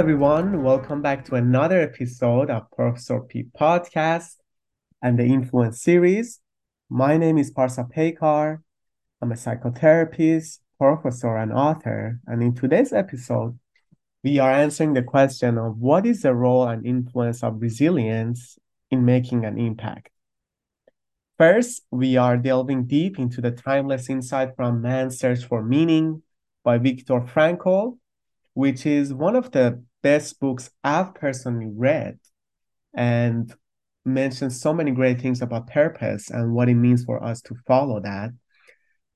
Everyone. Welcome back to another episode of Professor P podcast and the Influence series. My name is Parsa Pekar. I'm a psychotherapist, professor, and author. And in today's episode, we are answering the question of what is the role and influence of resilience in making an impact. First, we are delving deep into the timeless insight from Man's Search for Meaning by Viktor Frankl, which is one of the best books I've personally read and mentions so many great things about purpose and what it means for us to follow that.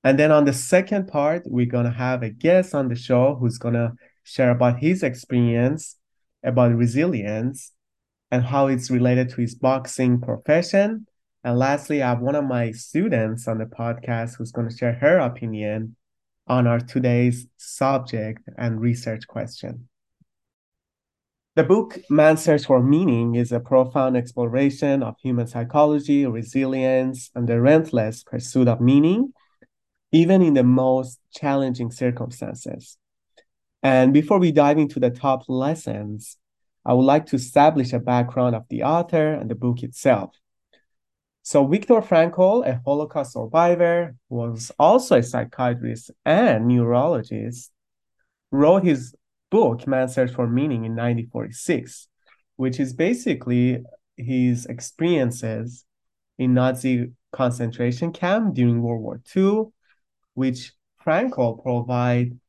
And then on the second part, we're going to have a guest on the show who's going to share about his experience about resilience and how it's related to his boxing profession and lastly, I have one of my students on the podcast who's going to share her opinion on our today's subject and research question. The book Man's Search for Meaning is a profound exploration of human psychology, resilience, and the relentless pursuit of meaning, even in the most challenging circumstances. And before we dive into the top lessons, I would like to establish a background of the author and the book itself. So Viktor Frankl, a Holocaust survivor, was also a psychiatrist and neurologist, wrote his book, Man's Search for Meaning, in 1946, which is basically his experiences in Nazi concentration camp during World War II, which Frankl provide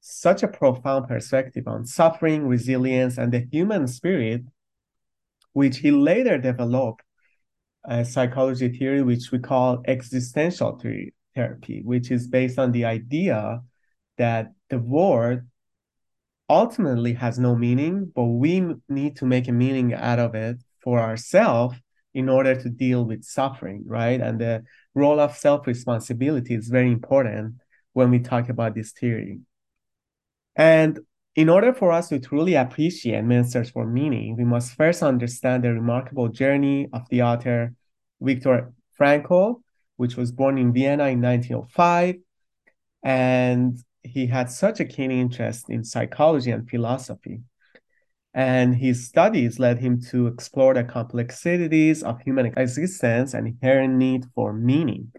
such a profound perspective on suffering, resilience, and the human spirit, which he later developed a psychology theory which we call existential theory, therapy, which is based on the idea that the world ultimately has no meaning, but we need to make a meaning out of it for ourselves in order to deal with suffering, right? And the role of self responsibility is very important when we talk about this theory. And in order for us to truly appreciate search for meaning, we must first understand the remarkable journey of the author Viktor Frankl, which was born in Vienna in 1905. And he had such a keen interest in psychology and philosophy. And his studies led him to explore the complexities of human existence and inherent need for meaning.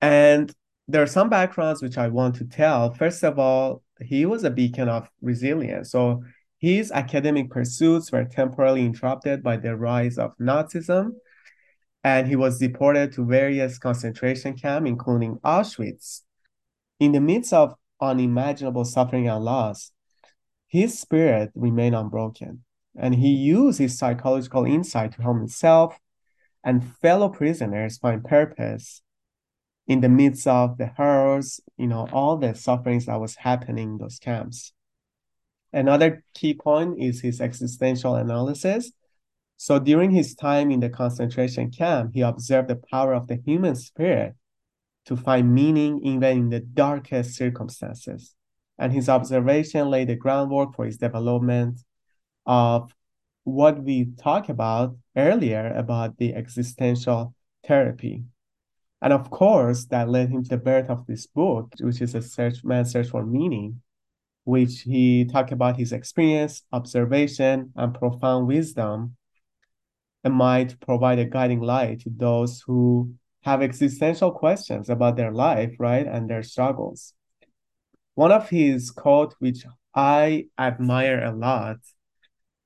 And there are some backgrounds which I want to tell. First of all, he was a beacon of resilience. So his academic pursuits were temporarily interrupted by the rise of Nazism, and he was deported to various concentration camps, including Auschwitz. In the midst of unimaginable suffering and loss, his spirit remained unbroken, and he used his psychological insight to help himself and fellow prisoners find purpose in the midst of the horrors, you know, all the sufferings that was happening in those camps. Another key point is his existential analysis. So during his time in the concentration camp, he observed the power of the human spirit to find meaning even in the darkest circumstances. And his observation laid the groundwork for his development of what we talked about earlier about the existential therapy. And of course, that led him to the birth of this book, which is a search man's search for meaning, which he talked about his experience, observation, and profound wisdom, and might provide a guiding light to those who have existential questions about their life, right, and their struggles. One of his quotes, which I admire a lot,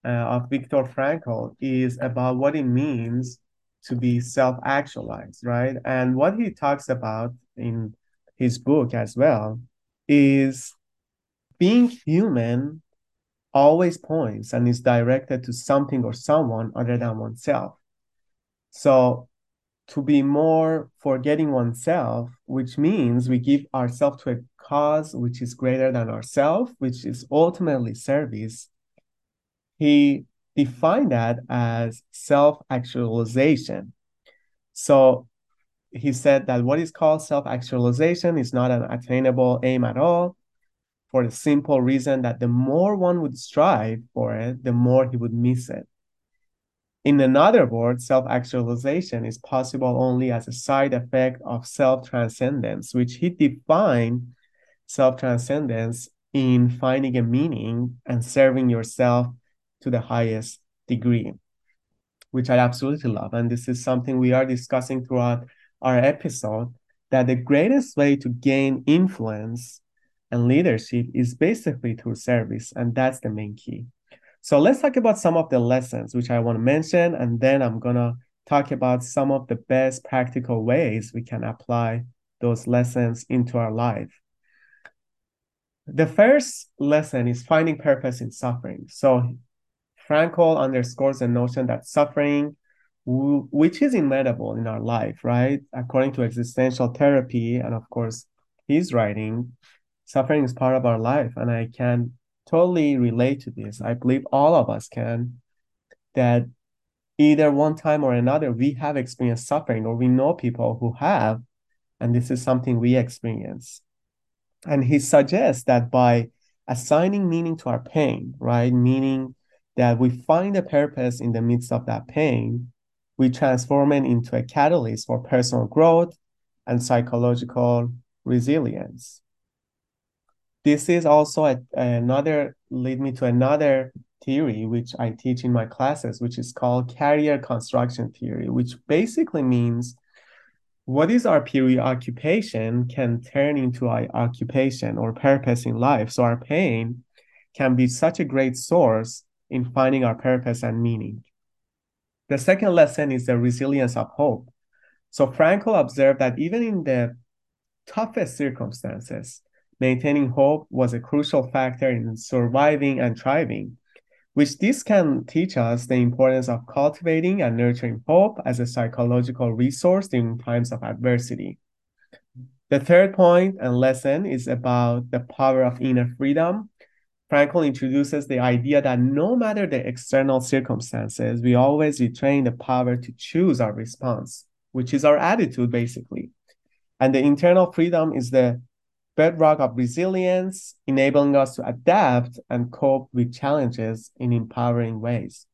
uh, of Viktor Frankl, is about what it means to be self-actualized, right? And what he talks about in his book as well is being human always points and is directed to something or someone other than oneself. So to be more forgetting oneself, which means we give ourselves to a cause which is greater than ourselves, which is ultimately service. He defined that as self actualization. So he said that what is called self actualization is not an attainable aim at all, for the simple reason that the more one would strive for it, the more he would miss it. In another word, self actualization is possible only as a side effect of self transcendence, which he defined self transcendence in finding a meaning and serving yourself to the highest degree, which I absolutely love. And this is something we are discussing throughout our episode that the greatest way to gain influence and leadership is basically through service. And that's the main key. So let's talk about some of the lessons which I want to mention, and then I'm going to talk about some of the best practical ways we can apply those lessons into our life. The first lesson is finding purpose in suffering. So Frankl underscores the notion that suffering, which is inevitable in our life, right? According to existential therapy, and of course, his writing, suffering is part of our life. And I can totally relate to this. I believe all of us can, that either one time or another, we have experienced suffering or we know people who have, and this is something we experience. And he suggests that by assigning meaning to our pain, right, meaning that we find a purpose in the midst of that pain, we transform it into a catalyst for personal growth and psychological resilience. This is also a, another lead me to another theory which I teach in my classes, which is called career construction theory, which basically means what is our preoccupation can turn into our occupation or purpose in life. So our pain can be such a great source in finding our purpose and meaning. The second lesson is the resilience of hope. So Frankl observed that even in the toughest circumstances, maintaining hope was a crucial factor in surviving and thriving which this can teach us the importance of cultivating and nurturing hope as a psychological resource during times of adversity. The third point and lesson is about the power of inner freedom. Frankl introduces the idea that no matter the external circumstances, we always retain the power to choose our response, which is our attitude, basically. And the internal freedom is the bedrock of resilience, enabling us to adapt and cope with challenges in empowering ways.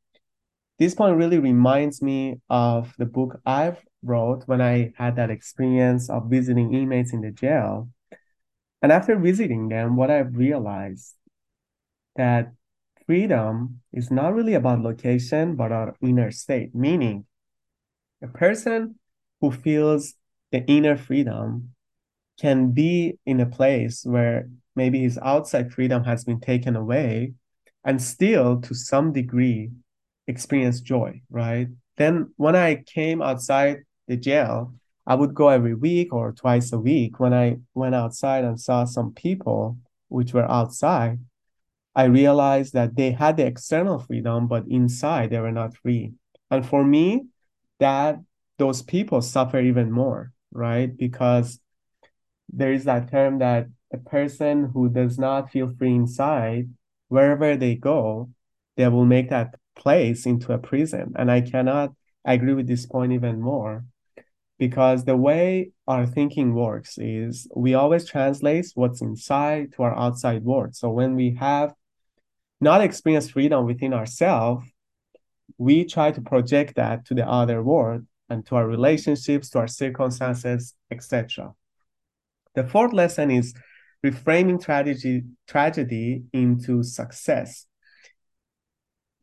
This point really reminds me of the book I've wrote when I had that experience of visiting inmates in the jail. And after visiting them, what I realized that freedom is not really about location, but our inner state, meaning a person who feels the inner freedom can be in a place where maybe his outside freedom has been taken away and still to some degree experience joy right? Then when i came outside the jail i would go every week or twice a week. When i went outside and saw some people which were outside i realized that they had the external freedom but inside they were not free. And for me that those people suffer even more right? Because there is that term that a person who does not feel free inside, wherever they go, they will make that place into a prison. And I cannot agree with this point even more because the way our thinking works is we always translate what's inside to our outside world. So when we have not experienced freedom within ourselves, we try to project that to the other world and to our relationships, to our circumstances, etc. The fourth lesson is reframing tragedy, tragedy into success.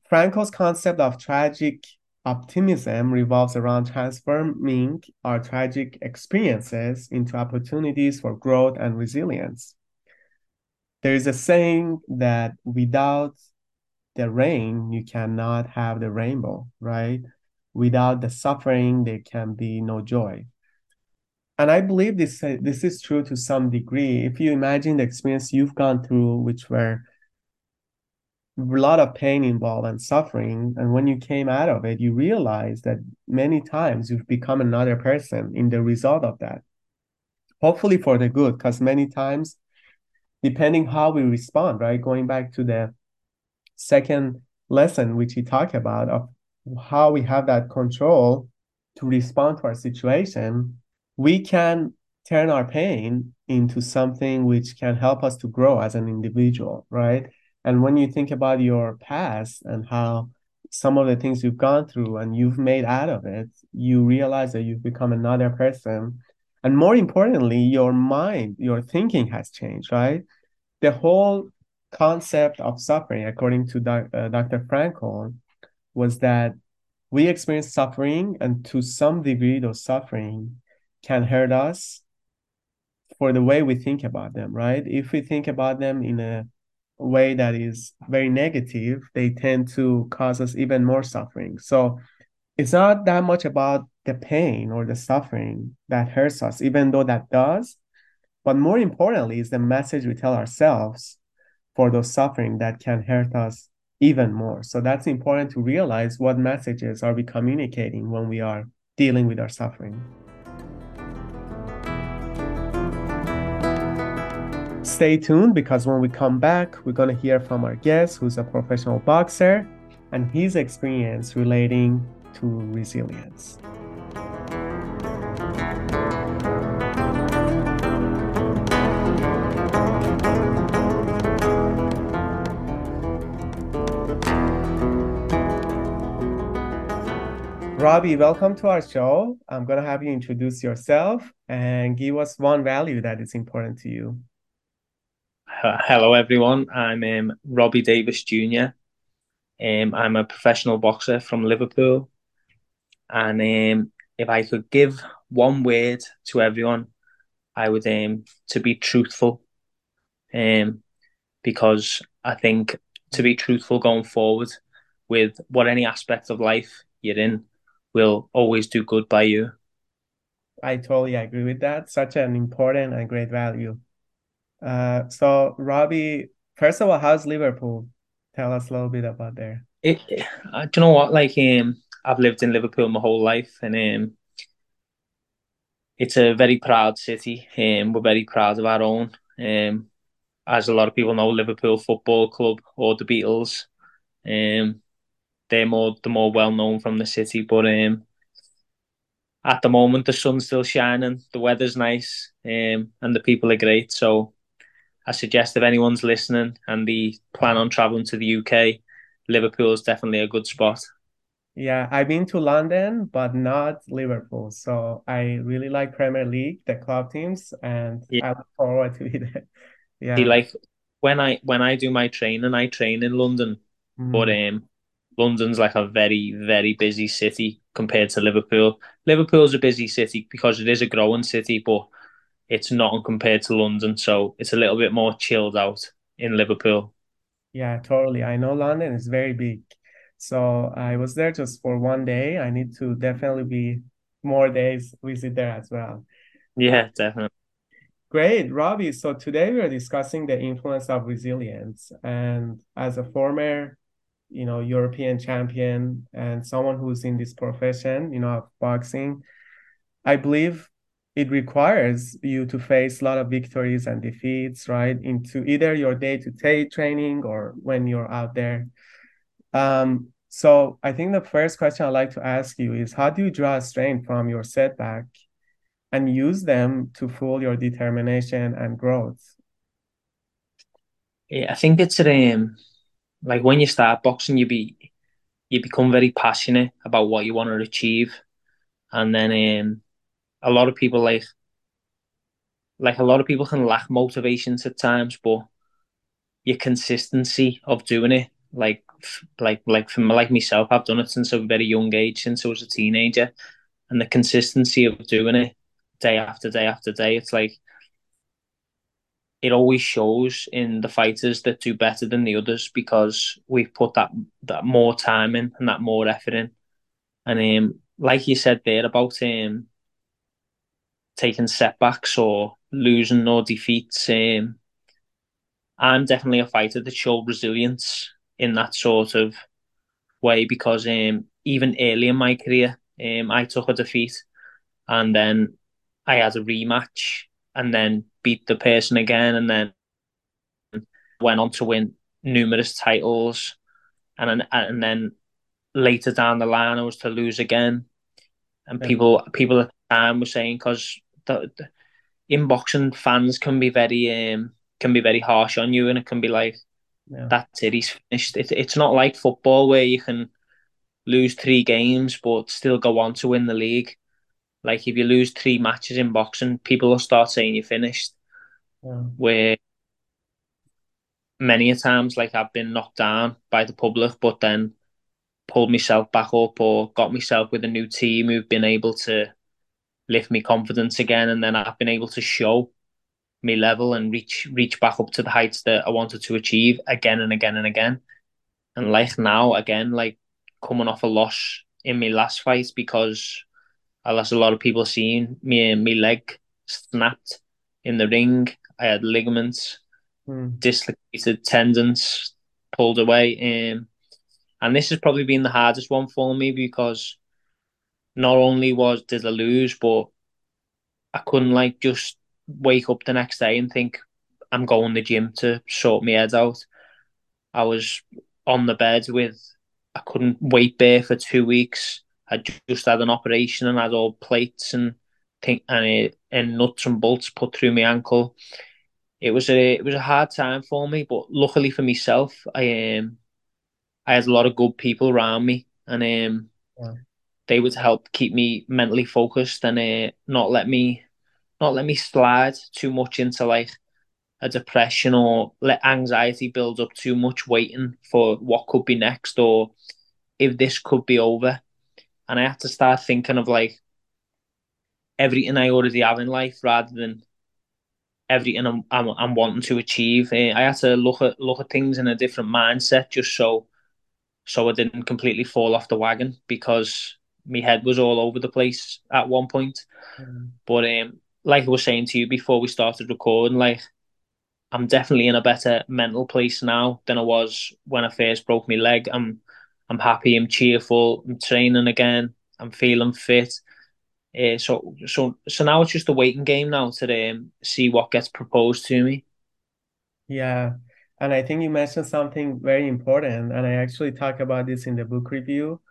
Frankl's concept of tragic optimism revolves around transforming our tragic experiences into opportunities for growth and resilience. There is a saying that without the rain, you cannot have the rainbow, right? Without the suffering, there can be no joy and I believe this uh, this is true to some degree. If you imagine the experience you've gone through, which were a lot of pain involved and suffering, and when you came out of it, you realize that many times you've become another person in the result of that. Hopefully for the good, because many times, depending how we respond, right? Going back to the second lesson which he talked about of how we have that control to respond to our situation we can turn our pain into something which can help us to grow as an individual, right? And when you think about your past and how some of the things you've gone through and you've made out of it, you realize that you've become another person. And more importantly, your mind, your thinking has changed, right? the whole concept of suffering, according to doc, uh, Dr. Frankl, was that we experience suffering, and to some degree, those suffering can hurt us for the way we think about them, right? If we think about them in a way that is very negative, they tend to cause us even more suffering. So it's not that much about the pain or the suffering that hurts us, even though that does. But more importantly, is the message we tell ourselves for those suffering that can hurt us even more. So that's important to realize what messages are we communicating when we are dealing with our suffering. Stay tuned because when we come back, we're going to hear from our guest who's a professional boxer and his experience relating to resilience. Robbie, welcome to our show. I'm going to have you introduce yourself and give us one value that is important to you. Hello, everyone. I'm um, Robbie Davies Jr. Um, I'm a professional boxer from Liverpool. And um, if I could give one word to everyone, I would aim um, to be truthful. Um, because I think to be truthful going forward with what any aspect of life you're in will always do good by you. I totally agree with that. Such an important and great value. Uh, so Robbie, first of all, how's Liverpool? Tell us a little bit about there. It, uh, do you know what? Like, um, I've lived in Liverpool my whole life, and um, it's a very proud city. Um, we're very proud of our own. Um, as a lot of people know, Liverpool Football Club or the Beatles. Um, they're more the more well known from the city. But um, at the moment, the sun's still shining, the weather's nice, um, and the people are great. So I suggest if anyone's listening and they plan on traveling to the UK, Liverpool is definitely a good spot. Yeah, I've been to London, but not Liverpool. So I really like Premier League, the club teams, and yeah. I look forward to it. yeah. See, like when I when I do my training, I train in London, mm. but um, London's like a very, very busy city compared to Liverpool. Liverpool's a busy city because it is a growing city, but it's not compared to London. So it's a little bit more chilled out in Liverpool. Yeah, totally. I know London is very big. So I was there just for one day. I need to definitely be more days visit there as well. Yeah, definitely. Great, Robbie. So today we are discussing the influence of resilience. And as a former you know European champion and someone who's in this profession, you know, of boxing, I believe it requires you to face a lot of victories and defeats, right? Into either your day-to-day training or when you're out there. Um, so I think the first question I'd like to ask you is how do you draw strength from your setback and use them to fuel your determination and growth? Yeah, I think it's um like when you start boxing, you be you become very passionate about what you want to achieve, and then um, a lot of people like like a lot of people can lack motivations at times, but your consistency of doing it, like like like from like myself, I've done it since a very young age, since I was a teenager, and the consistency of doing it day after day after day, it's like it always shows in the fighters that do better than the others because we've put that that more time in and that more effort in. And um, like you said there about um, taking setbacks or losing or defeats, um, I'm definitely a fighter that showed resilience in that sort of way because um, even early in my career, um, I took a defeat and then I had a rematch and then beat the person again, and then went on to win numerous titles, and then, and then later down the line I was to lose again, and people people at the time were saying because the, the, in boxing fans can be very um can be very harsh on you, and it can be like yeah. that's it, he's finished. It, it's not like football where you can lose three games but still go on to win the league. Like if you lose three matches in boxing, people will start saying you're finished. Yeah. Where many a times like I've been knocked down by the public, but then pulled myself back up or got myself with a new team who've been able to lift me confidence again, and then I've been able to show me level and reach reach back up to the heights that I wanted to achieve again and again and again. And like now, again, like coming off a loss in my last fight because I lost a lot of people seeing me and my leg snapped in the ring. I had ligaments, mm. dislocated tendons pulled away. Um, and this has probably been the hardest one for me because not only was did I lose, but I couldn't like just wake up the next day and think I'm going to the gym to sort my head out. I was on the bed with I couldn't wait bear for two weeks. I just had an operation and had all plates and think and, and nuts and bolts put through my ankle. It was a it was a hard time for me, but luckily for myself, I um I had a lot of good people around me, and um yeah. They would help keep me mentally focused and uh, not let me not let me slide too much into like a depression or let anxiety build up too much waiting for what could be next or if this could be over. And I had to start thinking of like everything I already have in life rather than everything I'm, I'm, I'm wanting to achieve. Uh, I had to look at look at things in a different mindset just so so I didn't completely fall off the wagon because my head was all over the place at one point. Mm. But um, like I was saying to you before we started recording, like I'm definitely in a better mental place now than I was when I first broke my leg. I'm I'm happy, I'm cheerful, I'm training again, I'm feeling fit. Uh, so so so now it's just a waiting game now to um, see what gets proposed to me. Yeah, and I think you mentioned something very important, and I actually talk about this in the book review.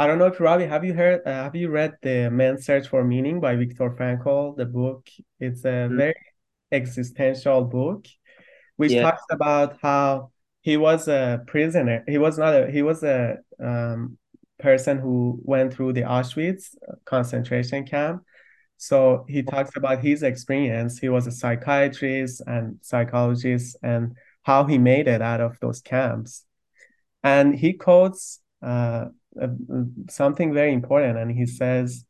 I don't know if Robbie, have you heard, uh, have you read the Man's Search for Meaning by Viktor Frankl? The book, it's a mm-hmm. very existential book, which yeah. talks about how he was a prisoner. He was not a, he was a um, person who went through the Auschwitz concentration camp. So he talks about his experience. He was a psychiatrist and psychologist and how he made it out of those camps. And he quotes uh, uh, something very important, and he says,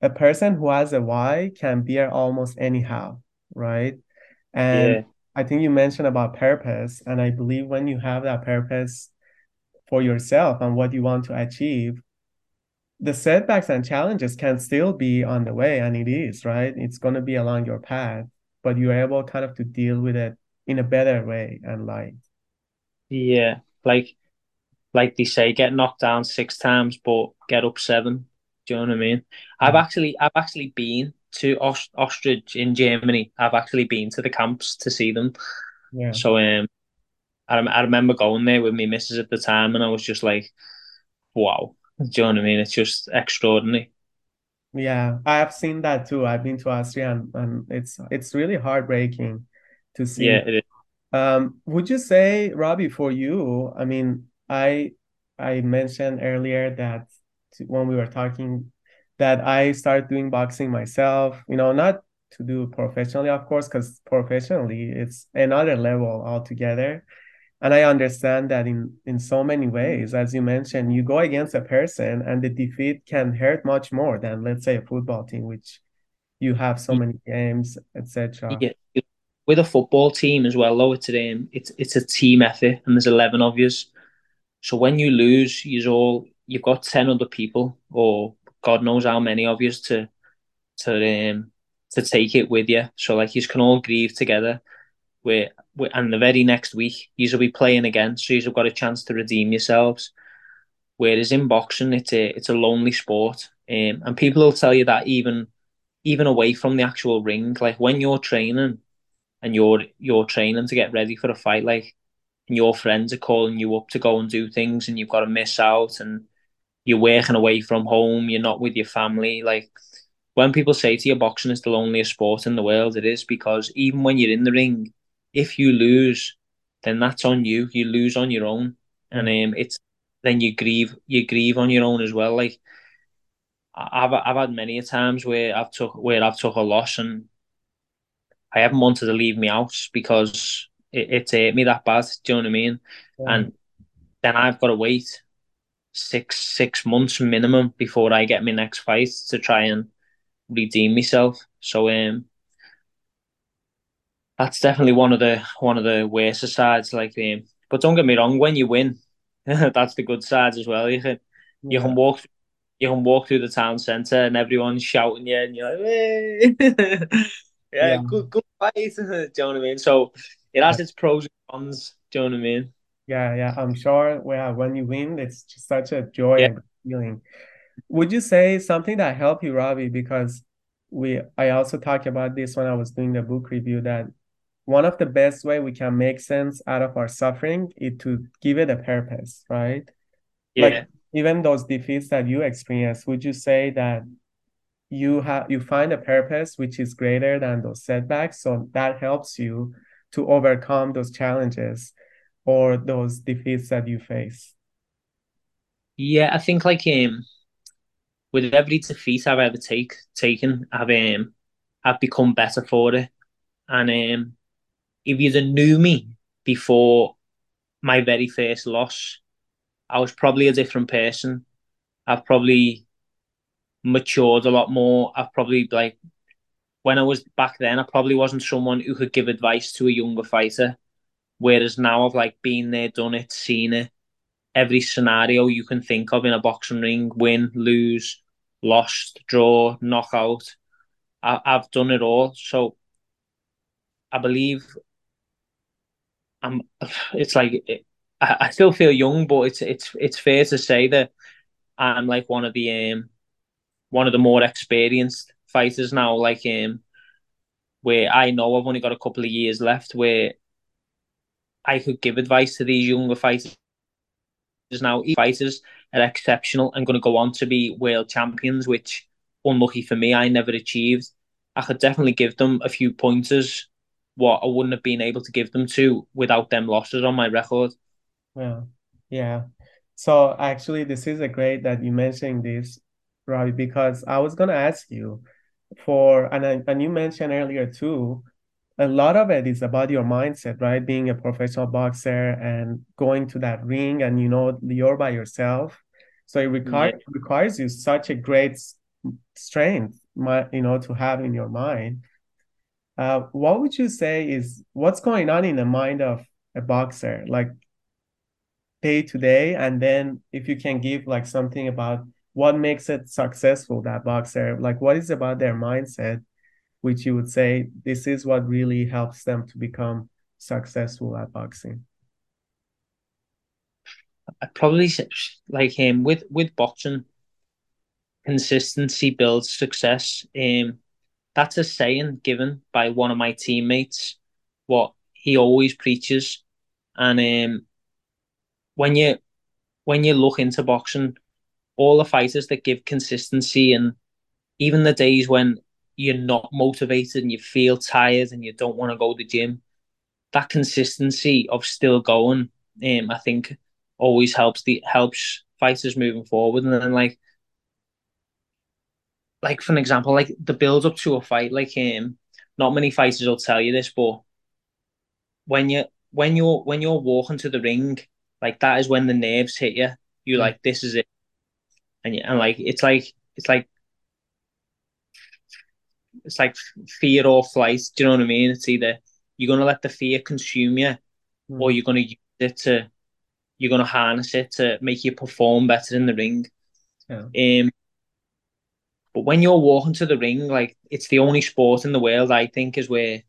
"A person who has a why can bear almost anyhow." Right, and yeah. I think you mentioned about purpose, and I believe when you have that purpose for yourself and what you want to achieve, the setbacks and challenges can still be on the way, and it is right. It's going to be along your path, but you're able kind of to deal with it in a better way and light. Yeah, like like they say, get knocked down six times but get up seven. Do you know what I mean? I've mm. actually I've actually been to Ost- Ostrich in Germany. I've actually been to the camps to see them. Yeah. So um, I I remember going there with my missus at the time, and I was just like, wow. Do you know what I mean? It's just extraordinary. Yeah, I have seen that too. I've been to Austria, and, and it's it's really heartbreaking to see. Yeah, it is. Um, would you say, Robbie, for you? I mean, I I mentioned earlier that when we were talking that I started doing boxing myself, you know, not to do professionally, of course, because professionally it's another level altogether. And I understand that in in so many ways, as you mentioned, you go against a person and the defeat can hurt much more than let's say a football team, which you have so many games, etc. Yeah. With a football team as well, a, um, it's it's a team effort, and there's eleven of you so when you lose, you've all you've got ten other people, or God knows how many of you to to um to take it with you. So like you can all grieve together. Where and the very next week you'll be playing again, so you've got a chance to redeem yourselves. Whereas in boxing, it's a it's a lonely sport, um, and people will tell you that even even away from the actual ring, like when you're training and you're you're training to get ready for a fight, like and your friends are calling you up to go and do things and you've got to miss out and you're working away from home, you're not with your family. Like when people say to you boxing is the loneliest sport in the world, it is because even when you're in the ring, if you lose, then that's on you. You lose on your own. And um it's then you grieve you grieve on your own as well. Like I've I've had many times where I've took where I've took a loss and I haven't wanted to leave my house because it, it's hurt me that bad. Do you know what I mean? Yeah. And then I've got to wait six six months minimum before I get my next fight to try and redeem myself. So um, that's definitely one of the one of the worst sides. Like um, but don't get me wrong, when you win, that's the good sides as well. You can yeah. you can walk you can walk through the town centre and everyone's shouting you and you're like, hey. yeah, yeah, good good fight. do you know what I mean? So it has its pros and cons. Do you know what I mean? Yeah, yeah. I'm sure well, when you win, it's just such a joy yeah. and feeling. Would you say something that helped you, Robbie? Because we I also talked about this when I was doing the book review that one of the best way we can make sense out of our suffering is to give it a purpose, right? Yeah. Like even those defeats that you experience, would you say that you have you find a purpose which is greater than those setbacks? So that helps you to overcome those challenges or those defeats that you face. Yeah, I think like um with every defeat I've ever take taken, I've um I've become better for it. And um if you knew me before my very first loss, I was probably a different person. I've probably matured a lot more. I've probably like when I was back then, I probably wasn't someone who could give advice to a younger fighter. Whereas now I've like been there, done it, seen it. Every scenario you can think of in a boxing ring, win, lose, lost, draw, knockout. I, I've done it all. So I believe I'm. It's like I, I still feel young, but it's it's it's fair to say that I'm like one of the um one of the more experienced fighters now. Like um, where I know I've only got a couple of years left, where I could give advice to these younger fighters now. Fighters are exceptional and going to go on to be world champions, which unlucky for me, I never achieved. I could definitely give them a few pointers what I wouldn't have been able to give them to without them losses on my record. Yeah, yeah. So actually, this is a great that you mentioned this, Robbie, because I was gonna ask you for, and I, and you mentioned earlier too, a lot of it is about your mindset, right? Being a professional boxer and going to that ring, and you know you're by yourself, so it requires yeah. requires you such a great strength, you know, to have in your mind. Uh, what would you say is what's going on in the mind of a boxer? Like day to day and then if you can give like something about what makes it successful that boxer? Like what is about their mindset which you would say this is what really helps them to become successful at boxing? I probably like him um, with with boxing consistency builds success. Um that's a saying given by one of my teammates what he always preaches. And um when you when you look into boxing, all the fighters that give consistency and even the days when you're not motivated and you feel tired and you don't want to go to the gym, that consistency of still going, um, I think always helps the helps fighters moving forward. And then like like for an example, like the build up to a fight, like um not many fighters will tell you this, but when you when you're when you're walking to the ring like that is when the nerves hit you. You mm. like this is it, and and like it's like it's like it's like fear or flight. Do you know what I mean? It's either you're gonna let the fear consume you, mm. or you're gonna use it to you're gonna harness it to make you perform better in the ring. Yeah. Um, but when you're walking to the ring, like it's the only sport in the world I think is where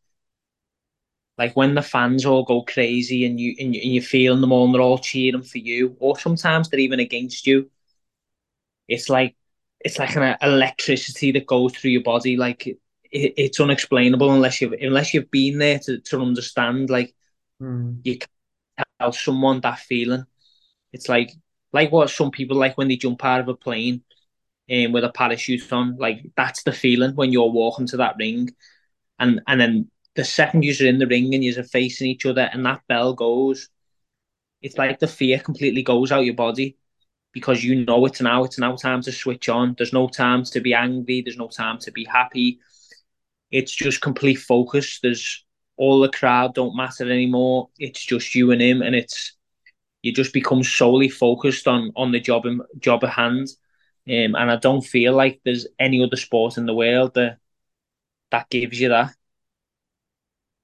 like when the fans all go crazy and you and, you, and you're feeling them all and they're all cheering for you, or sometimes they're even against you. It's like it's like an electricity that goes through your body. Like it, it's unexplainable unless you've unless you've been there to, to understand. Like mm. you can't tell someone that feeling. It's like like what some people like when they jump out of a plane and um, with a parachute on. Like that's the feeling when you're walking to that ring, and and then the second you're in the ring and you're facing each other and that bell goes, it's like the fear completely goes out your body because you know it's now. It's now time to switch on. There's no time to be angry. There's no time to be happy. It's just complete focus. There's all the crowd don't matter anymore. It's just you and him, and it's you just become solely focused on on the job and job at hand. Um, and I don't feel like there's any other sport in the world that that gives you that.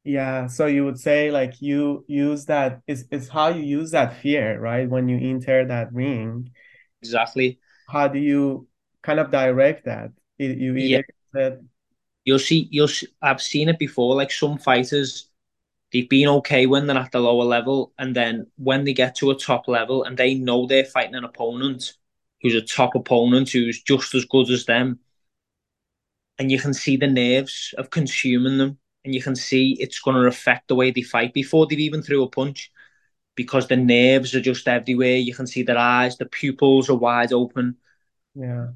Yeah, so you would say like you use that is is how you use that fear, right? When you enter that ring. Exactly. How do you kind of direct that? You yeah. you'll see you'll see, I've seen it before, like some fighters they've been okay when they're at the lower level, and then when they get to a top level and they know they're fighting an opponent who's a top opponent who's just as good as them, and you can see the nerves of consuming them, and you can see it's going to affect the way they fight before they've even threw a punch, because the nerves are just everywhere. You can see their eyes, the pupils are wide open. Yeah.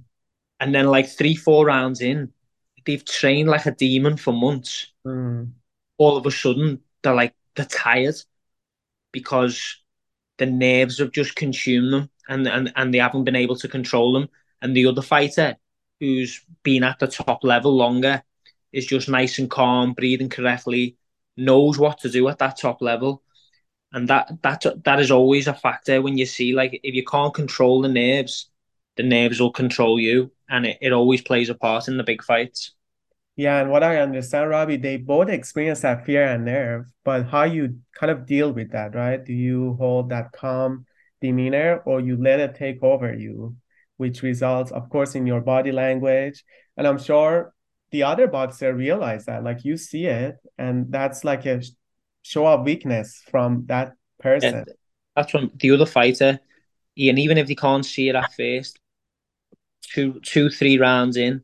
And then, like three, four rounds in, they've trained like a demon for months. Mm. All of a sudden, they're like they're tired because the nerves have just consumed them and, and, and they haven't been able to control them. And the other fighter who's been at the top level longer is just nice and calm, breathing correctly, knows what to do at that top level. And that that that is always a factor when you see like if you can't control the nerves, the nerves will control you, and it, it always plays a part in the big fights. Yeah, and what I understand, Robbie, they both experience that fear and nerve, but how you kind of deal with that, right? Do you hold that calm demeanor or you let it take over you, which results, of course, in your body language. And I'm sure the other boxer realize that, like you see it, and that's like a show of weakness from that person. Yeah, that's from the other fighter, and even if they can't see it at first, two, two, three rounds in,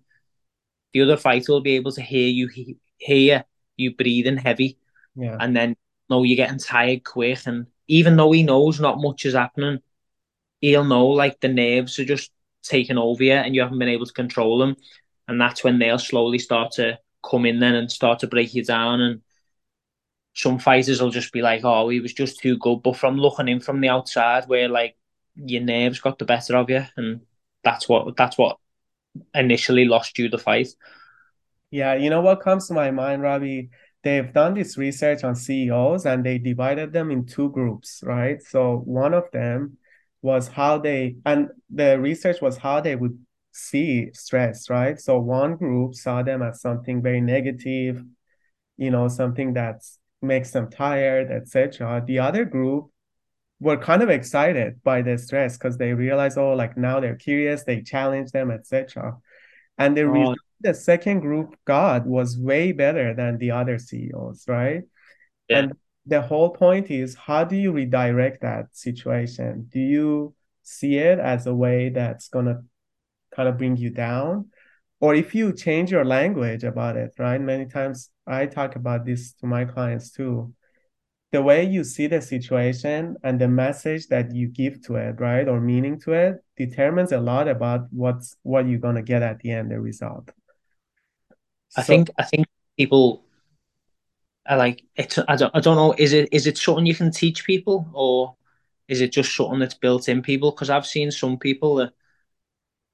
the other fighter will be able to hear you hear you breathing heavy, yeah, and then know you're getting tired quick. And even though he knows not much is happening, he'll know like the nerves are just taking over you, and you haven't been able to control them. And that's when they'll slowly start to come in then and start to break you down. And some fighters will just be like, "Oh, he was just too good," but from looking in from the outside, where like your nerves got the better of you, and that's what that's what initially lost you the fight. Yeah, you know what comes to my mind, Robbie? They've done this research on CEOs and they divided them in two groups, right? So one of them was how they, and the research was how they would see stress, right? So one group saw them as something very negative, you know, something that makes them tired, etc. The other group were kind of excited by the stress because they realize, oh, like now they're curious, they challenge them, etc. And the oh. the second group got was way better than the other CEOs, right? Yeah. And the whole point is how do you redirect that situation? Do you see it as a way that's gonna kind of bring you down? Or if you change your language about it, right? Many times I talk about this to my clients too the way you see the situation and the message that you give to it, right, or meaning to it, determines a lot about what's what you're gonna get at the end, the result. I so, think I think people are like it's I don't I don't know is it is it something you can teach people or is it just something that's built in people? Because I've seen some people that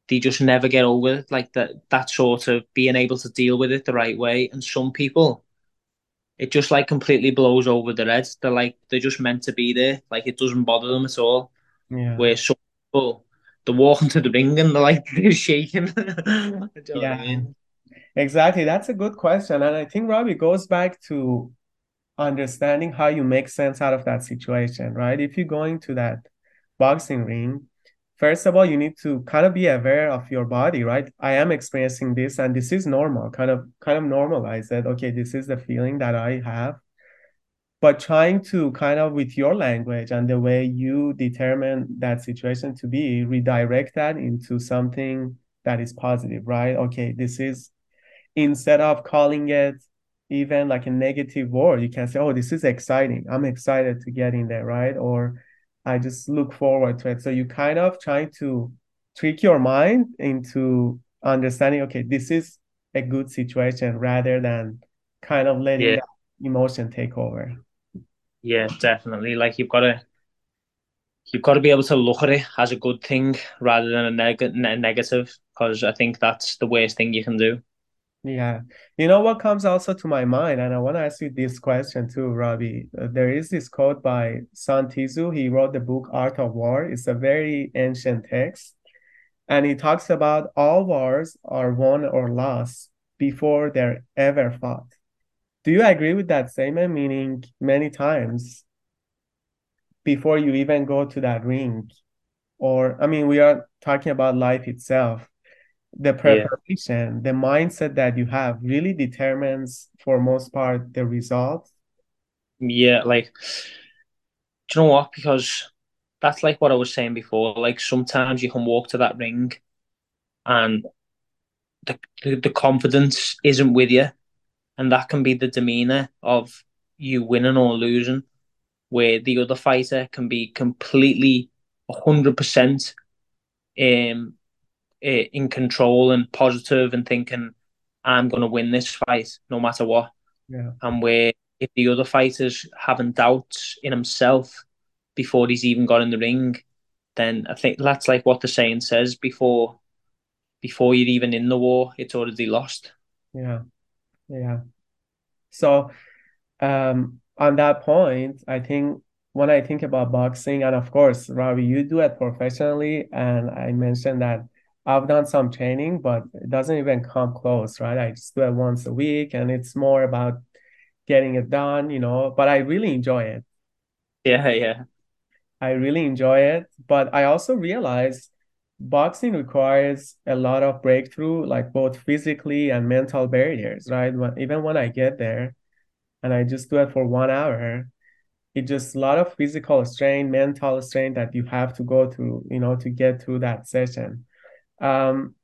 they just never get over it, like that that sort of being able to deal with it the right way, and some people it just like completely blows over their heads. They're like they're just meant to be there. Like it doesn't bother them at all. Yeah. Where some people they walk into the ring and they're like they're shaking. yeah. I mean? Exactly. That's a good question. And I think Robbie goes back to understanding how you make sense out of that situation, right? If you're going to that boxing ring, first of all, you need to kind of be aware of your body, right? I am experiencing this and this is normal, kind of kind of normalize it. Okay, this is the feeling that I have. But trying to kind of with your language and the way you determine that situation to be, redirect that into something that is positive, right? Okay, this is instead of calling it even like a negative word, you can say, Oh, this is exciting. I'm excited to get in there, right? Or I just look forward to it. So you kind of try to trick your mind into understanding, okay, this is a good situation rather than kind of letting yeah. emotion take over. Yeah, definitely. Like you've got to you've got to be able to look at it as a good thing rather than a, neg- a negative because I think that's the worst thing you can do. Yeah. You know what comes also to my mind, and I want to ask you this question too, Robbie. Uh, there is this quote by Sun Tzu. He wrote the book Art of War. It's a very ancient text, and he talks about all wars are won or lost before they're ever fought. Do you agree with that statement? Meaning, many times before you even go to that ring, or I mean, we are talking about life itself the Yeah, preparation, the mindset that you have really determines for most part the result. yeah. Like, do you know what? Because that's like what I was saying before. Like sometimes you can walk to that ring and the the, the confidence isn't with you, and that can be the demeanor of you winning or losing. Where the other fighter can be completely one hundred percent um in control and positive and thinking I'm going to win this fight no matter what. Yeah. And where if the other fighter's having doubts in himself before he's even got in the ring, then I think that's like what the saying says before before you're even in the war, it's already lost. Yeah. Yeah. So um on that point, I think when I think about boxing, and of course, Robbie, you do it professionally, and I mentioned that I've done some training, but it doesn't even come close, right? I just do it once a week, and it's more about getting it done, you know, but I really enjoy it. Yeah, yeah. I really enjoy it, but I also realize boxing requires a lot of breakthrough, like both physically and mental barriers, right? When, even when I get there and I just do it for one hour, it just a lot of physical strain, mental strain that you have to go through, you know, to get through that session. Um,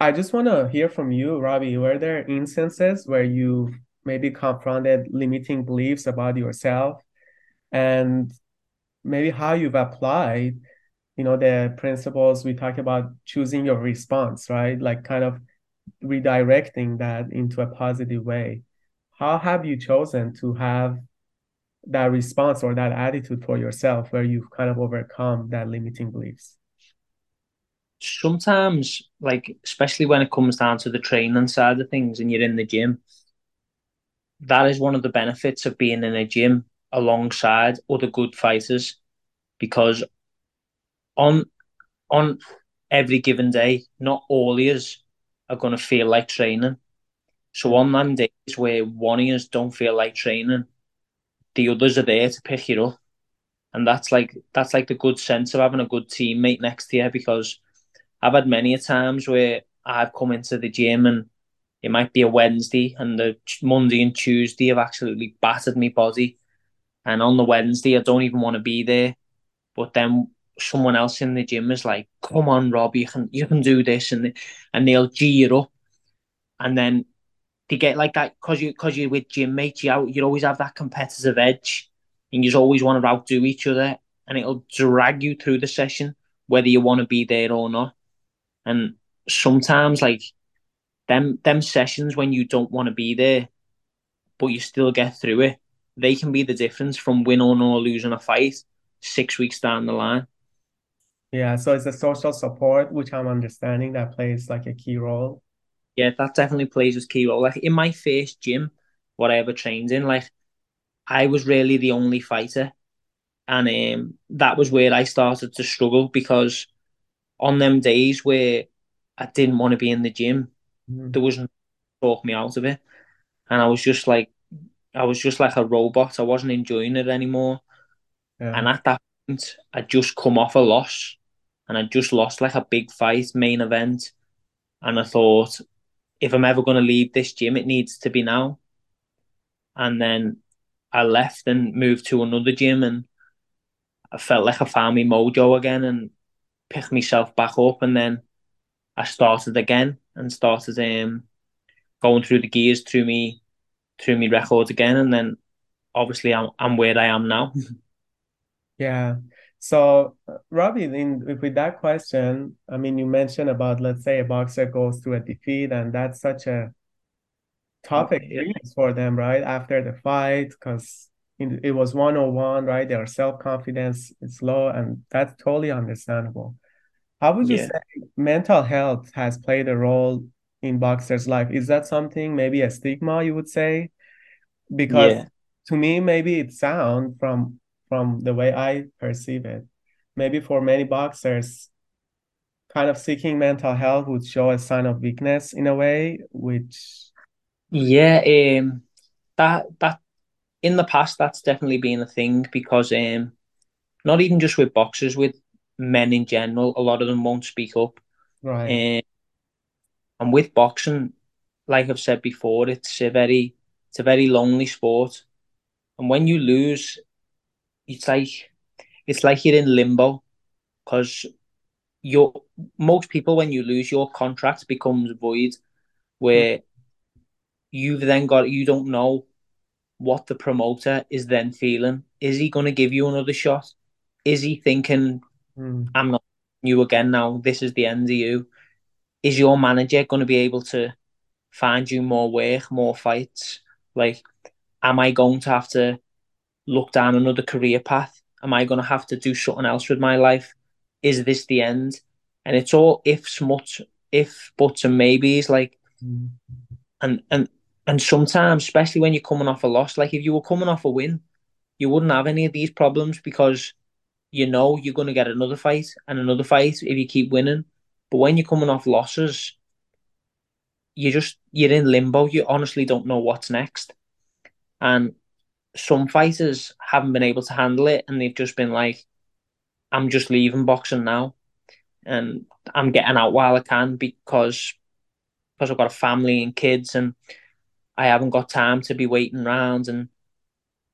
I just want to hear from you, Robbie. Were there instances where you maybe confronted limiting beliefs about yourself and maybe how you've applied you know the principles we talk about choosing your response right? Like kind of redirecting that into a positive way. How have you chosen to have that response or that attitude for yourself where you've kind of overcome that limiting beliefs Sometimes, like especially when it comes down to the training side of things and you're in the gym, that is one of the benefits of being in a gym alongside other good fighters because on on every given day, not all of us are going to feel like training. So on mm-hmm. them days where one of us don't feel like training, the others are there to pick you up, and that's like that's like the good sense of having a good teammate next to you. Because I've had many a times where I've come into the gym and it might be a Wednesday, and the Monday and Tuesday have absolutely battered me body, and on the Wednesday I don't even want to be there, but then someone else in the gym is like, "Come on, Rob, you can you can do this," and and they'll g you up, and then they get like that because you because you're with gym mates, you you always have that competitive edge, and you always want to outdo each other, and it'll drag you through the session whether you want to be there or not. And sometimes like them them sessions when you don't want to be there, but you still get through it, they can be the difference from winning or losing a fight six weeks down the line. yeah so it's the social support which i'm understanding that plays like a key role Yeah, that definitely plays a key role. Like in my first gym, what I ever trained in, like I was really the only fighter, and um, that was where I started to struggle because on them days where I didn't want to be in the gym, Mhm. there was not talk me out of it, and I was just like I was just like a robot. I wasn't enjoying it anymore, yeah. And at that point, I just come off a loss, and I just lost like a big fight, main event, and I thought if I'm ever going to leave this gym, it needs to be now. And then I left and moved to another gym, and I felt like I found my mojo again. And picked myself back up. And then I started again and started um, going through the gears through me through me records again. And then obviously I'm I'm where I am now. Yeah. So, uh, Robbie, in with that question, I mean, you mentioned about, let's say, a boxer goes through a defeat, and that's such a topic yeah, for them, right? After the fight, because it, it was one-on-one, right? Their self-confidence is low, and that's totally understandable. How would you yeah. say mental health has played a role in boxers' life. Is that something, maybe a stigma, you would say? Because Yeah. to me, maybe it sound from from the way I perceive it. Maybe for many boxers, kind of seeking mental health would show a sign of weakness in a way, which Yeah, um that that in the past that's definitely been a thing because um not even just with boxers, with men in general, a lot of them won't speak up. right. Um, and with boxing, like I've said before, it's a very it's a very lonely sport. And when you lose, it's like it's like you're in limbo because your most people when you lose your contract becomes void where you've then got you don't know what the promoter is then feeling. Is he going to give you another shot? Is he thinking Mm. I'm not you again now? This is the end of you. Is your manager going to be able to find you more work, more fights? Like, am I going to have to look down another career path? Am I going to have to do something else with my life? Is this the end? And it's all ifs, much if, buts, and maybes. Like, Mm. and and and sometimes, especially when you're coming off a loss, like if you were coming off a win, you wouldn't have any of these problems because you know you're going to get another fight and another fight if you keep winning. But when you're coming off losses, you just you're in limbo. You honestly don't know what's next. And some fighters haven't been able to handle it, and they've just been like, "I'm just leaving boxing now, and I'm getting out while I can because because I've got a family and kids, and I haven't got time to be waiting around." And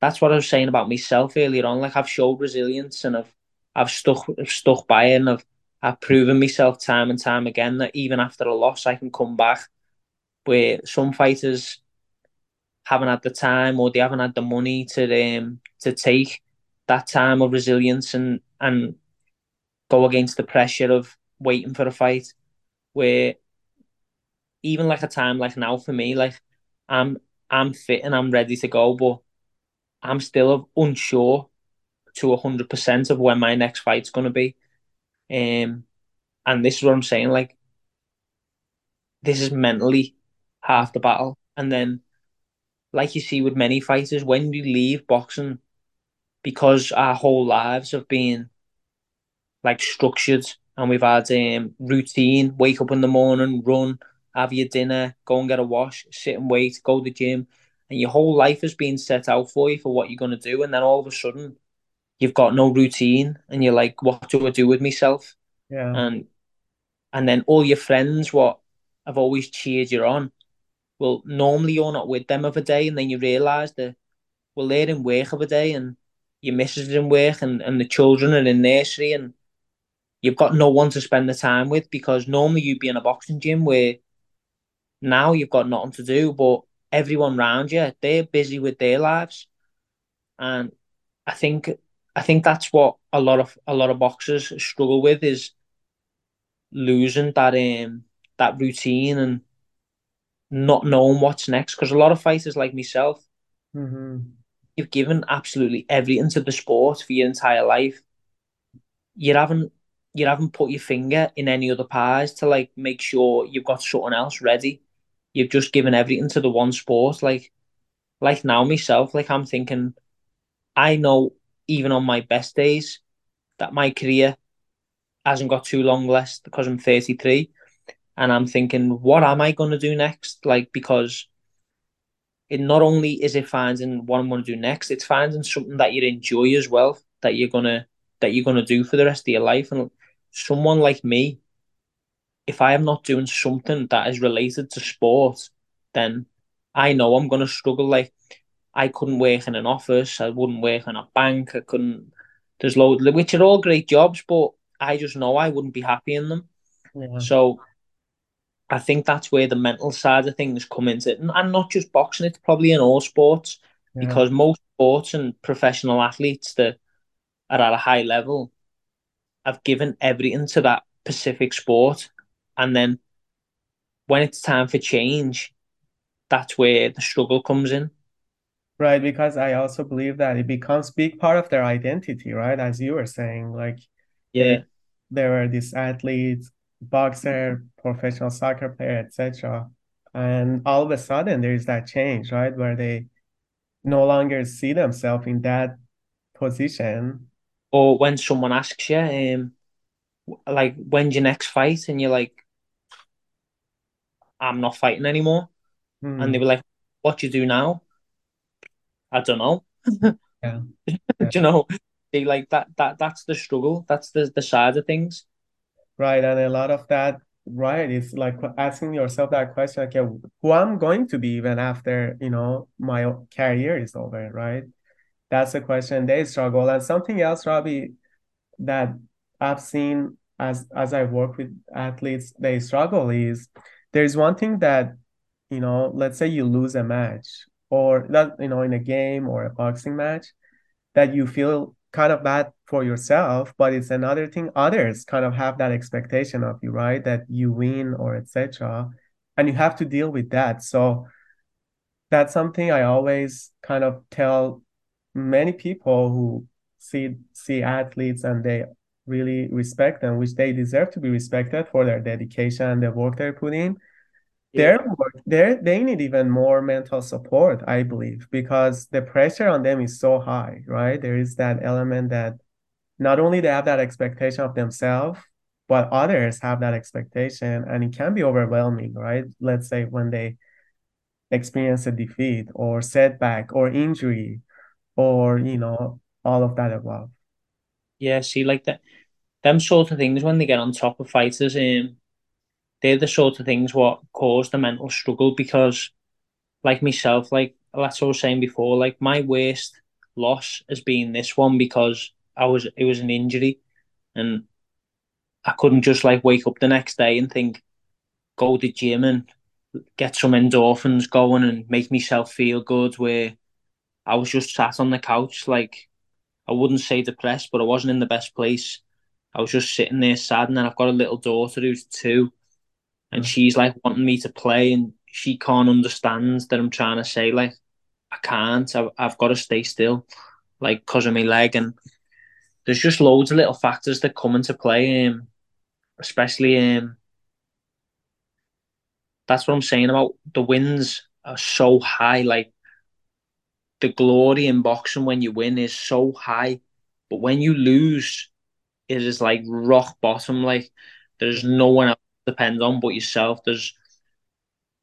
that's what I was saying about myself earlier on. Like I've showed resilience, and I've I've stuck I've stuck by it, and I've I've proven myself time and time again that even after a loss, I can come back. Where some fighters haven't had the time or they haven't had the money to um to take that time of resilience and and go against the pressure of waiting for a fight. Where even like a time like now for me, like I'm I'm fit and I'm ready to go, but I'm still unsure to hundred percent of when my next fight's gonna be. Um, and this is what I'm saying. Like this is mentally half the battle, and then like you see with many fighters, when you leave boxing, because our whole lives have been like structured and we've had um, routine, wake up in the morning, run, have your dinner, go and get a wash, sit and wait, go to the gym, and your whole life has been set out for you for what you're going to do, and then all of a sudden you've got no routine, and you're like, what do I do with myself? Yeah. And and then all your friends, what have always cheered you on, well, normally you're not with them of a day, and then you realise that well, they're in work of a day, and your missus is in work, and, and the children are in nursery, and you've got no one to spend the time with because normally you'd be in a boxing gym where now you've got nothing to do, but everyone around you, they're busy with their lives. And I think I think that's what a lot of a lot of boxers struggle with is losing that um that routine and not knowing what's next. Because a lot of fighters like myself, Mm-hmm. you've given absolutely everything to the sport for your entire life. You haven't you haven't put your finger in any other pies to like make sure you've got something else ready. You've just given everything to the one sport. Like like now myself, like I'm thinking, I know even on my best days that my career hasn't got too long left because I'm 33. And I'm thinking, what am I going to do next? Like, because it not only is it finding what I'm going to do next, it's finding something that you enjoy as well, that you're gonna that you're gonna do for the rest of your life. And someone like me, if I am not doing something that is related to sport, then I know I'm gonna struggle. Like I couldn't work in an office, I wouldn't work in a bank, I couldn't. There's loads, which are all great jobs, but I just know I wouldn't be happy in them. Yeah. So I think that's where the mental side of things come into it, and, not just boxing. It's probably in all sports Yeah. because most sports and professional athletes that are at a high level have given everything to that specific sport, and then when it's time for change, that's where the struggle comes in. Right, because I also believe that it becomes big part of their identity, right? As you were saying, like Yeah, there were these athletes boxer, professional soccer player, etc. And all of a sudden there's that change, right? Where they no longer see themselves in that position. Or when someone asks you, um, like, when's your next fight? And you're like, I'm not fighting anymore. Hmm. And they were like, what do you do now? I don't know. Yeah. do you know? They like that that that's the struggle. That's the the side of things. Right. And a lot of that, right, is like asking yourself that question, okay, who I'm going to be even after, you know, my career is over, right? That's the question they struggle. And something else, Robbie, that I've seen as as I work with athletes, they struggle is there's one thing that, you know, let's say you lose a match or that, you know, in a game or a boxing match, that you feel kind of bad for yourself, but it's another thing others kind of have that expectation of you, right? That you win or etc. And you have to deal with that. So that's something I always kind of tell many people who see see athletes and they really respect them, which they deserve to be respected for their dedication and the work they're putting. Their work, they they need even more mental support, I believe, because the pressure on them is so high, right? There is that element that not only they have that expectation of themselves, but others have that expectation, and it can be overwhelming, right? Let's say when they experience a defeat or setback or injury or, you know, all of that above. Yeah, see, like that, them sort of things when they get on top of fighters, um, they're the sort of things what cause the mental struggle because, like myself, like that's what I was saying before, like my worst loss has been this one because I was it was an injury and I couldn't just like wake up the next day and think, go to the gym and get some endorphins going and make myself feel good. Where I was just sat on the couch, like I wouldn't say depressed, but I wasn't in the best place. I was just sitting there sad, and then I've got a little daughter who's two, and Yeah. she's like wanting me to play, and she can't understand that I'm trying to say like I can't. I've, I've got to stay still, like because of my leg, and there's just loads of little factors that come into play. Um, especially um, that's what I'm saying about the winds are so high. Like the glory in boxing when you win is so high, but when you lose, it is like rock bottom. Like there's no one else to depend on but yourself. There's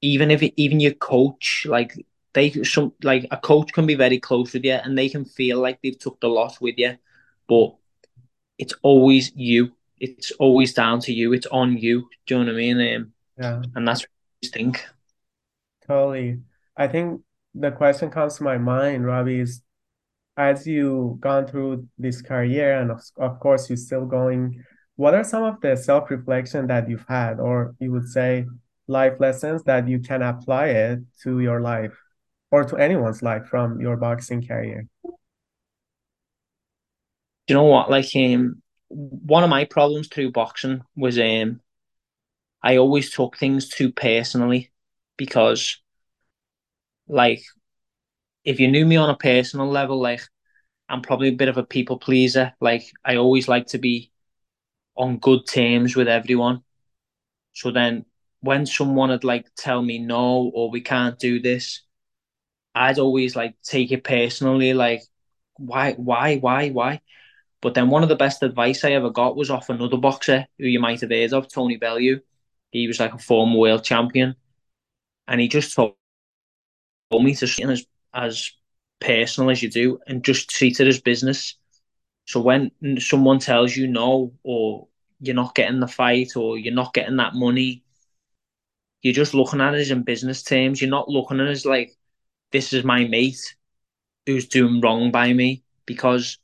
even if it, even your coach, like they some like a coach can be very close with you and they can feel like they've took the loss with you, but it's always you. It's always down to you. It's on you. Do you know what I mean? Um, Yeah, and that's what I think. totally. I think the question comes to my mind, Robbie, is as you gone through this career and of, of course you're still going, what are some of the self-reflection that you've had, or you would say life lessons that you can apply it to your life or to anyone's life from your boxing career? Do you know what? Like um, one of my problems through boxing was um, I always took things too personally because like if you knew me on a personal level, like I'm probably a bit of a people pleaser. Like I always like to be on good terms with everyone. So then when someone would like tell me no or we can't do this, I'd always like take it personally, like why, why, why, why? But then one of the best advice I ever got was off another boxer who you might have heard of, Tony Bellew. He was like a former world champion, and he just told me to treat it as as personal as you do, and just treat it as business. So when someone tells you no, or you're not getting the fight, or you're not getting that money, you're just looking at it as in business terms. You're not looking at it as like this is my mate who's doing wrong by me, because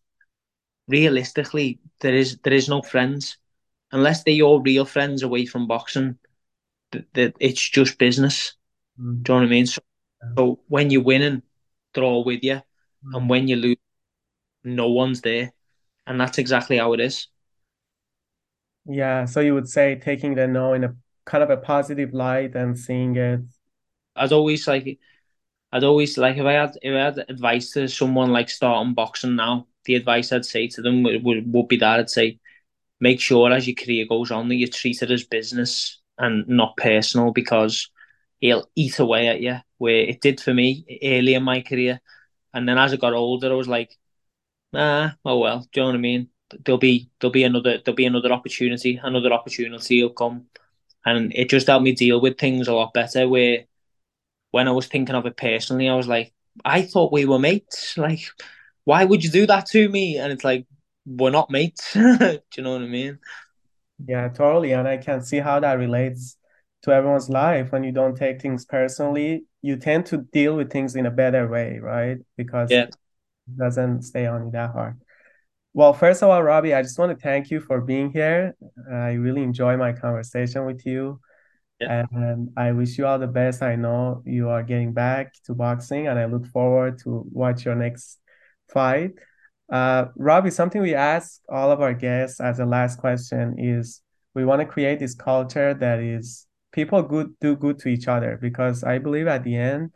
realistically, there is there is no friends unless they're your real friends away from boxing. That it's just business. Mm, Do you know what I mean? So. So when you're winning, they're all with you, and Mm. when you lose, no one's there, and that's exactly how it is. Yeah, so you would say taking the no in a kind of a positive light and seeing it. I'd always like, I'd always like if I had if I had advice to someone like starting boxing now, the advice I'd say to them would would, would be that I'd say make sure as your career goes on that you treat it as business and not personal because it'll eat away at you. Where it did for me early in my career, and then as I got older, I was like, nah, oh well. Do you know what I mean? There'll be there'll be another there'll be another opportunity. Another opportunity will come, and it just helped me deal with things a lot better. Where when I was thinking of it personally, I was like, I thought we were mates. Like, why would you do that to me? And it's like, we're not mates. do you know what I mean? Yeah, totally. And I can see how that relates to everyone's life. When you don't take things personally, you tend to deal with things in a better way, right? Because yeah. it doesn't stay on you that hard. Well, first of all, Robbie, I just want to thank you for being here. I really enjoy my conversation with you. Yeah. And I wish you all the best. I know you are getting back to boxing, and I look forward to watch your next fight. Uh, Robbie, something we ask all of our guests as a last question is we want to create this culture that is people good do good to each other because I believe at the end,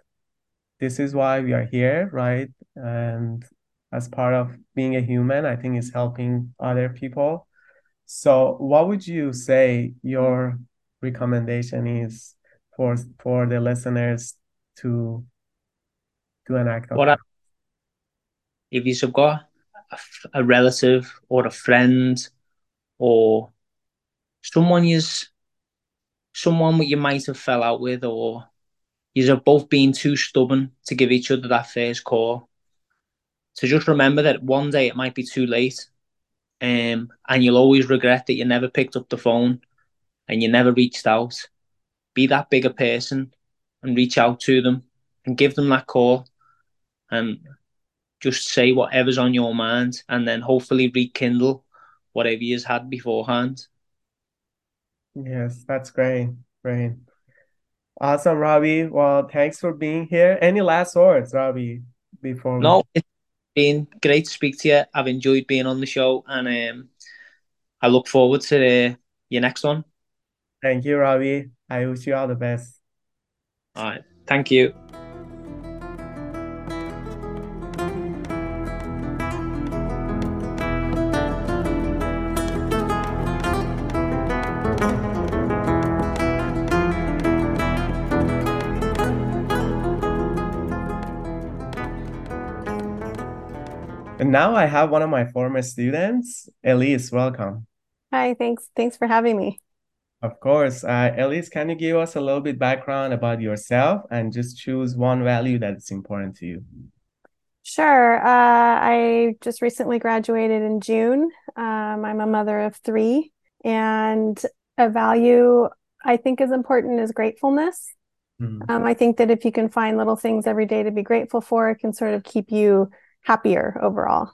this is why we are here, right? And as part of being a human, I think is helping other people. So, what would you say your recommendation is for for the listeners to do an act what I, if you've got a, a relative or a friend or someone you's someone you might have fell out with or you have both been too stubborn to give each other that first call. So just remember that one day it might be too late. Um, and you'll always regret that you never picked up the phone and you never reached out. Be that bigger person and reach out to them and give them that call and just say whatever's on your mind and then hopefully rekindle whatever you've had beforehand. Yes, that's great. Great. Awesome, Robbie. Well, thanks for being here. Any last words, Robbie, before we... No, it's been great to speak to you. I've enjoyed being on the show and um, I look forward to uh, your next one. Thank you, Robbie. I wish you all the best. All right. Thank you. Now I have one of my former students, Elise. Welcome. Hi, thanks. Thanks for having me. Of course. Uh, Elise, can you give us a little bit background about yourself and just choose one value that's important to you? Sure. Uh, I just recently graduated in June. Um, I'm a mother of three, and a value I think is important is gratefulness. Mm-hmm. Um, I think that if you can find little things every day to be grateful for, it can sort of keep you happier overall.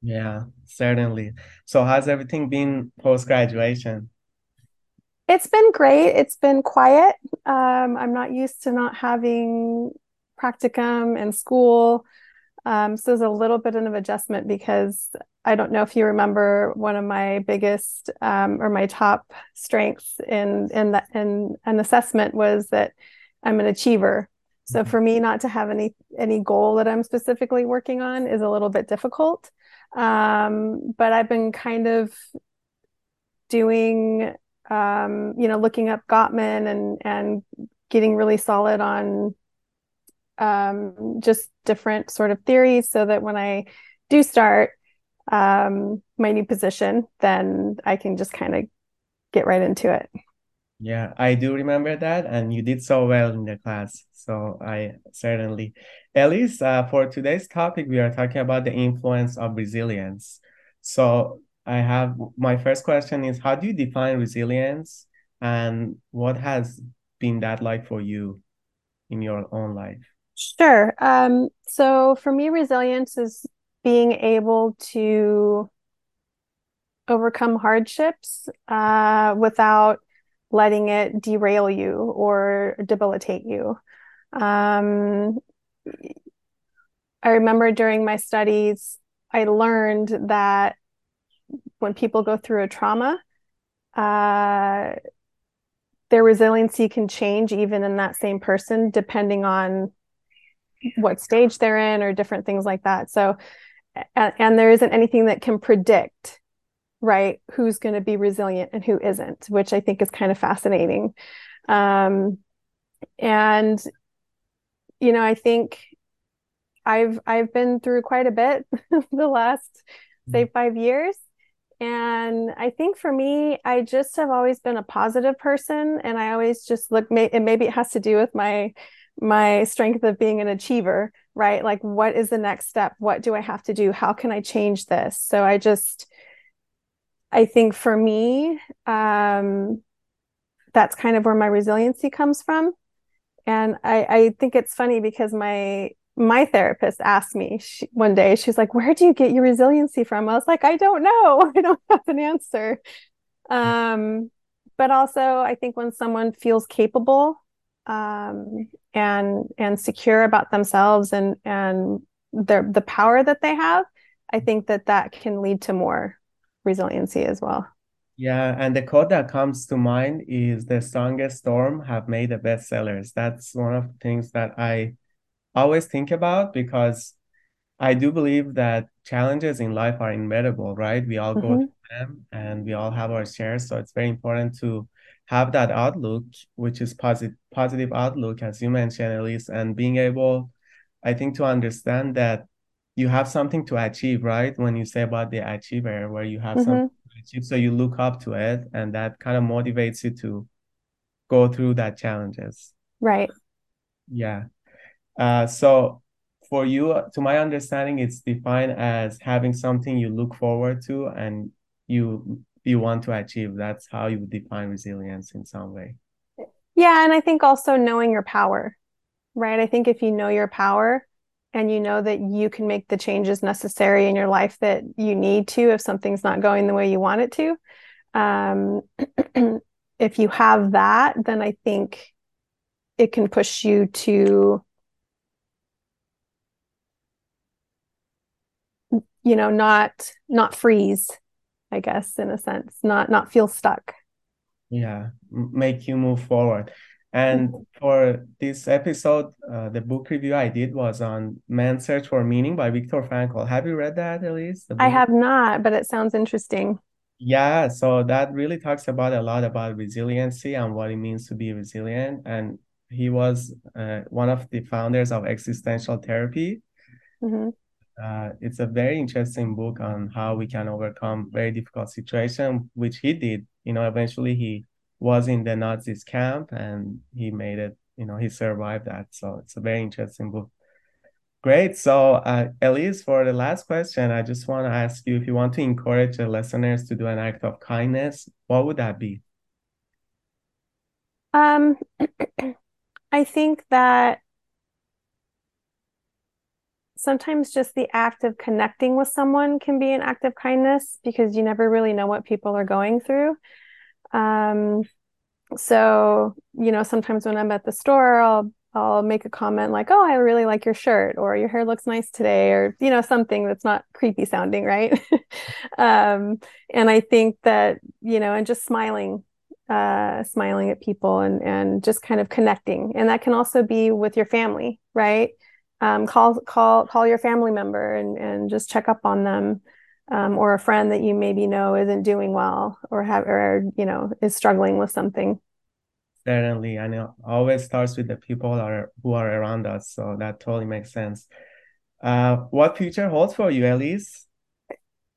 Yeah, certainly. So, how's everything been post graduation? It's been great. It's been quiet. Um, I'm not used to not having practicum and school. Um, so there's a little bit of an adjustment because I don't know if you remember one of my biggest um, or my top strengths in in that in an assessment was that I'm an achiever. So for me not to have any any goal that I'm specifically working on is a little bit difficult. Um, but I've been kind of doing um, you know, looking up Gottman and and getting really solid on um, just different sort of theories so that when I do start um, my new position, then I can just kind of get right into it. Yeah, I do remember that, and you did so well in the class. So I certainly, Elise, uh, for today's topic, we are talking about the influence of resilience. So I have my first question is how do you define resilience and what has been that like for you in your own life? Sure. Um, so for me, resilience is being able to overcome hardships uh, without letting it derail you or debilitate you. Um, I remember during my studies, I learned that when people go through a trauma, uh, their resiliency can change even in that same person, depending on what stage they're in or different things like that. So, and, and there isn't anything that can predict right who's going to be resilient and who isn't which i think is kind of fascinating. Um, and you know i think i've i've been through quite a bit the last say mm-hmm. 5 years. And i think for me i just have always been a positive person and i always just look and maybe it has to do with my my strength of being an achiever right? Like what is the next step? What do i have to do? How can i change this? So i just I think for me, um, that's kind of where my resiliency comes from. And I, I think it's funny because my my therapist asked me she, one day, she's like, "Where do you get your resiliency from?" I was like, "I don't know. I don't have an answer." Um, but also, I think when someone feels capable um, and and secure about themselves and and their the power that they have, I think that that can lead to more resiliency as well. Yeah, and the quote that comes to mind is the strongest storm have made the best sellers. That's one of the things that I always think about because I do believe that challenges in life are inevitable, right? We all mm-hmm. go through them and we all have our shares. So it's very important to have that outlook, which is positive positive outlook, as you mentioned, Elise, and being able, I think, to understand that you have something to achieve, right? When you say about the achiever, where you have mm-hmm. something to achieve, so you look up to it, and that kind of motivates you to go through that challenges. Right. Yeah. Uh, so for you, to my understanding, it's defined as having something you look forward to and you you want to achieve. That's how you define resilience in some way. Yeah, and I think also knowing your power, right? I think if you know your power, and you know that you can make the changes necessary in your life that you need to if something's not going the way you want it to. Um, if you have that then i think it can push you to you know not not freeze i guess in a sense not not feel stuck. Yeah make you move forward and for this episode, uh, the book review I did was on Man's Search for Meaning by Viktor Frankl. Have you read that, Elise? I have not, but it sounds interesting. Yeah, so that really talks about a lot about resiliency and what it means to be resilient. And he was uh, one of the founders of existential therapy. Mm-hmm. Uh, it's a very interesting book on how we can overcome very difficult situation, which he did. You know, eventually he was in the Nazis camp and he made it, you know, he survived that. So it's a very interesting book. Great. So, uh, Elise, for the last question, I just want to ask you if you want to encourage the listeners to do an act of kindness, what would that be? Um, I think that sometimes just the act of connecting with someone can be an act of kindness because you never really know what people are going through. Um, so, you know, sometimes when I'm at the store, I'll I'll make a comment like, "Oh, I really like your shirt," or "Your hair looks nice today," or you know, something that's not creepy sounding, right? um, and I think that you know, and just smiling, uh, smiling at people, and and just kind of connecting, and that can also be with your family, right? Um, call call call your family member and and just check up on them um, or a friend that you maybe know isn't doing well or have or you know is struggling with something. Certainly. And it always starts with the people are who are around us. So that totally makes sense. Uh, what future holds for you elise?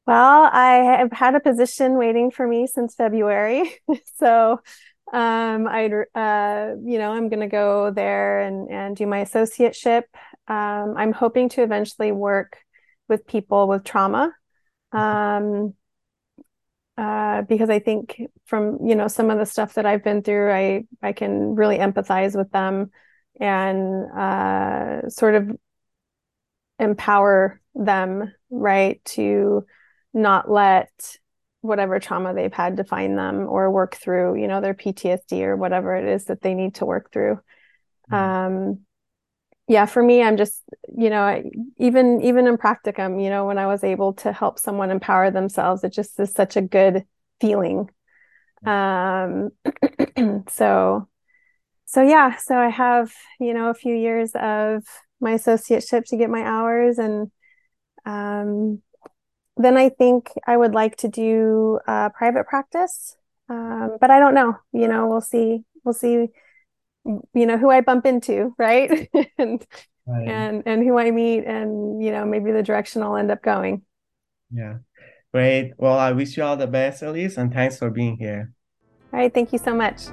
Well i have had a position waiting for me since february. So um i uh you know i'm going to go there and and do my associateship. Um i'm hoping to eventually work with people with trauma um, uh, because I think from you know some of the stuff that I've been through, I I can really empathize with them and uh, sort of empower them, right, to not let whatever trauma they've had define them or work through, you know, their PTSD or whatever it is that they need to work through. Mm-hmm. Um, yeah for me i'm just you know even even in practicum you know when i was able to help someone empower themselves it just is such a good feeling um so so yeah so i have you know a few years of my associateship to get my hours and um then I think I would like to do uh, private practice. Um, but I don't know. You know, we'll see. We'll see. You know who I bump into, right? and right. and and who I meet, and you know maybe the direction I'll end up going. Yeah, great. Well, I wish you all the best, Elise, and thanks for being here. All right, thank you so much.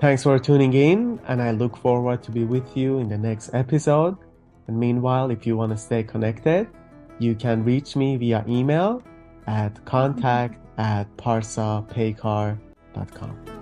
Thanks for tuning in, and I look forward to be with you in the next episode. And meanwhile, if you want to stay connected, you can reach me via email at contact at parsapaykar.com.